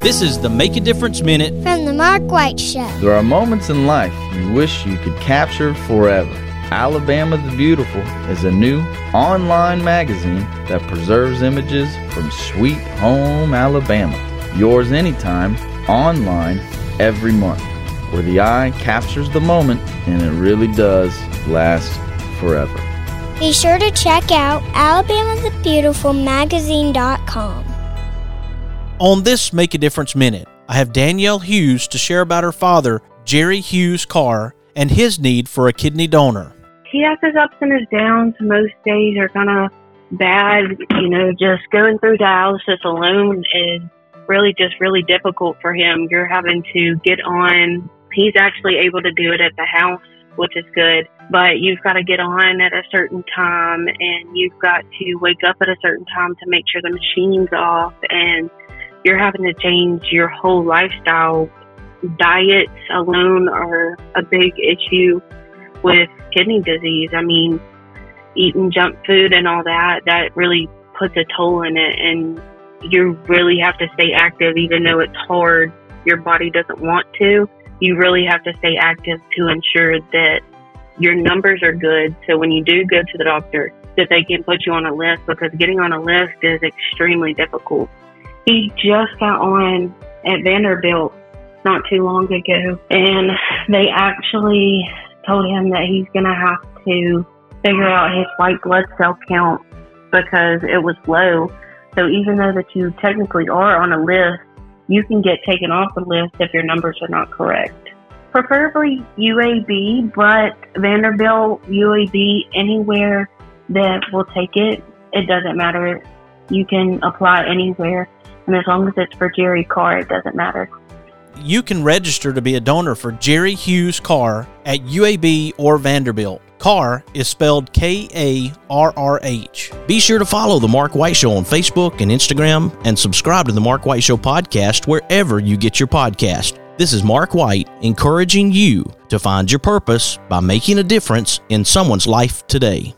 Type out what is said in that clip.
This is the Make a Difference Minute from the Mark White Show. There are moments in life you wish you could capture forever. Alabama the Beautiful is a new online magazine that preserves images from sweet home Alabama. Yours anytime, online, every month, where the eye captures the moment and it really does last forever. Be sure to check out alabamathebeautifulmagazine.com. On this Make a Difference Minute, I have Danielle Hughes to share about her father, Jerry Hughes Karrh, and his need for a kidney donor. He has his ups and his downs. Most days are kind of bad. You know, just going through dialysis alone is really just really difficult for him. You're having to get on. He's actually able to do it at the house, which is good. But you've got to get on at a certain time and you've got to wake up at a certain time to make sure the machine's off and you're having to change your whole lifestyle. Diets alone are a big issue with kidney disease. I mean, eating junk food and all that, that really puts a toll in it. And you really have to stay active, even though it's hard, your body doesn't want to. You really have to stay active to ensure that your numbers are good. So when you do go to the doctor, that they can put you on a list because getting on a list is extremely difficult. He just got on at Vanderbilt not too long ago, and they actually told him that he's going to have to figure out his white blood cell count because it was low. So even though that you technically are on a list, you can get taken off the list if your numbers are not correct. Preferably UAB, but Vanderbilt, UAB, anywhere that will take it, it doesn't matter. You can apply anywhere. And as long as it's for Jerry Karrh, it doesn't matter. You can register to be a donor for Jerry Hughes Karrh at UAB or Vanderbilt. Karrh is spelled K A R R H. Be sure to follow The Mark White Show on Facebook and Instagram and subscribe to The Mark White Show podcast wherever you get your podcast. This is Mark White encouraging you to find your purpose by making a difference in someone's life today.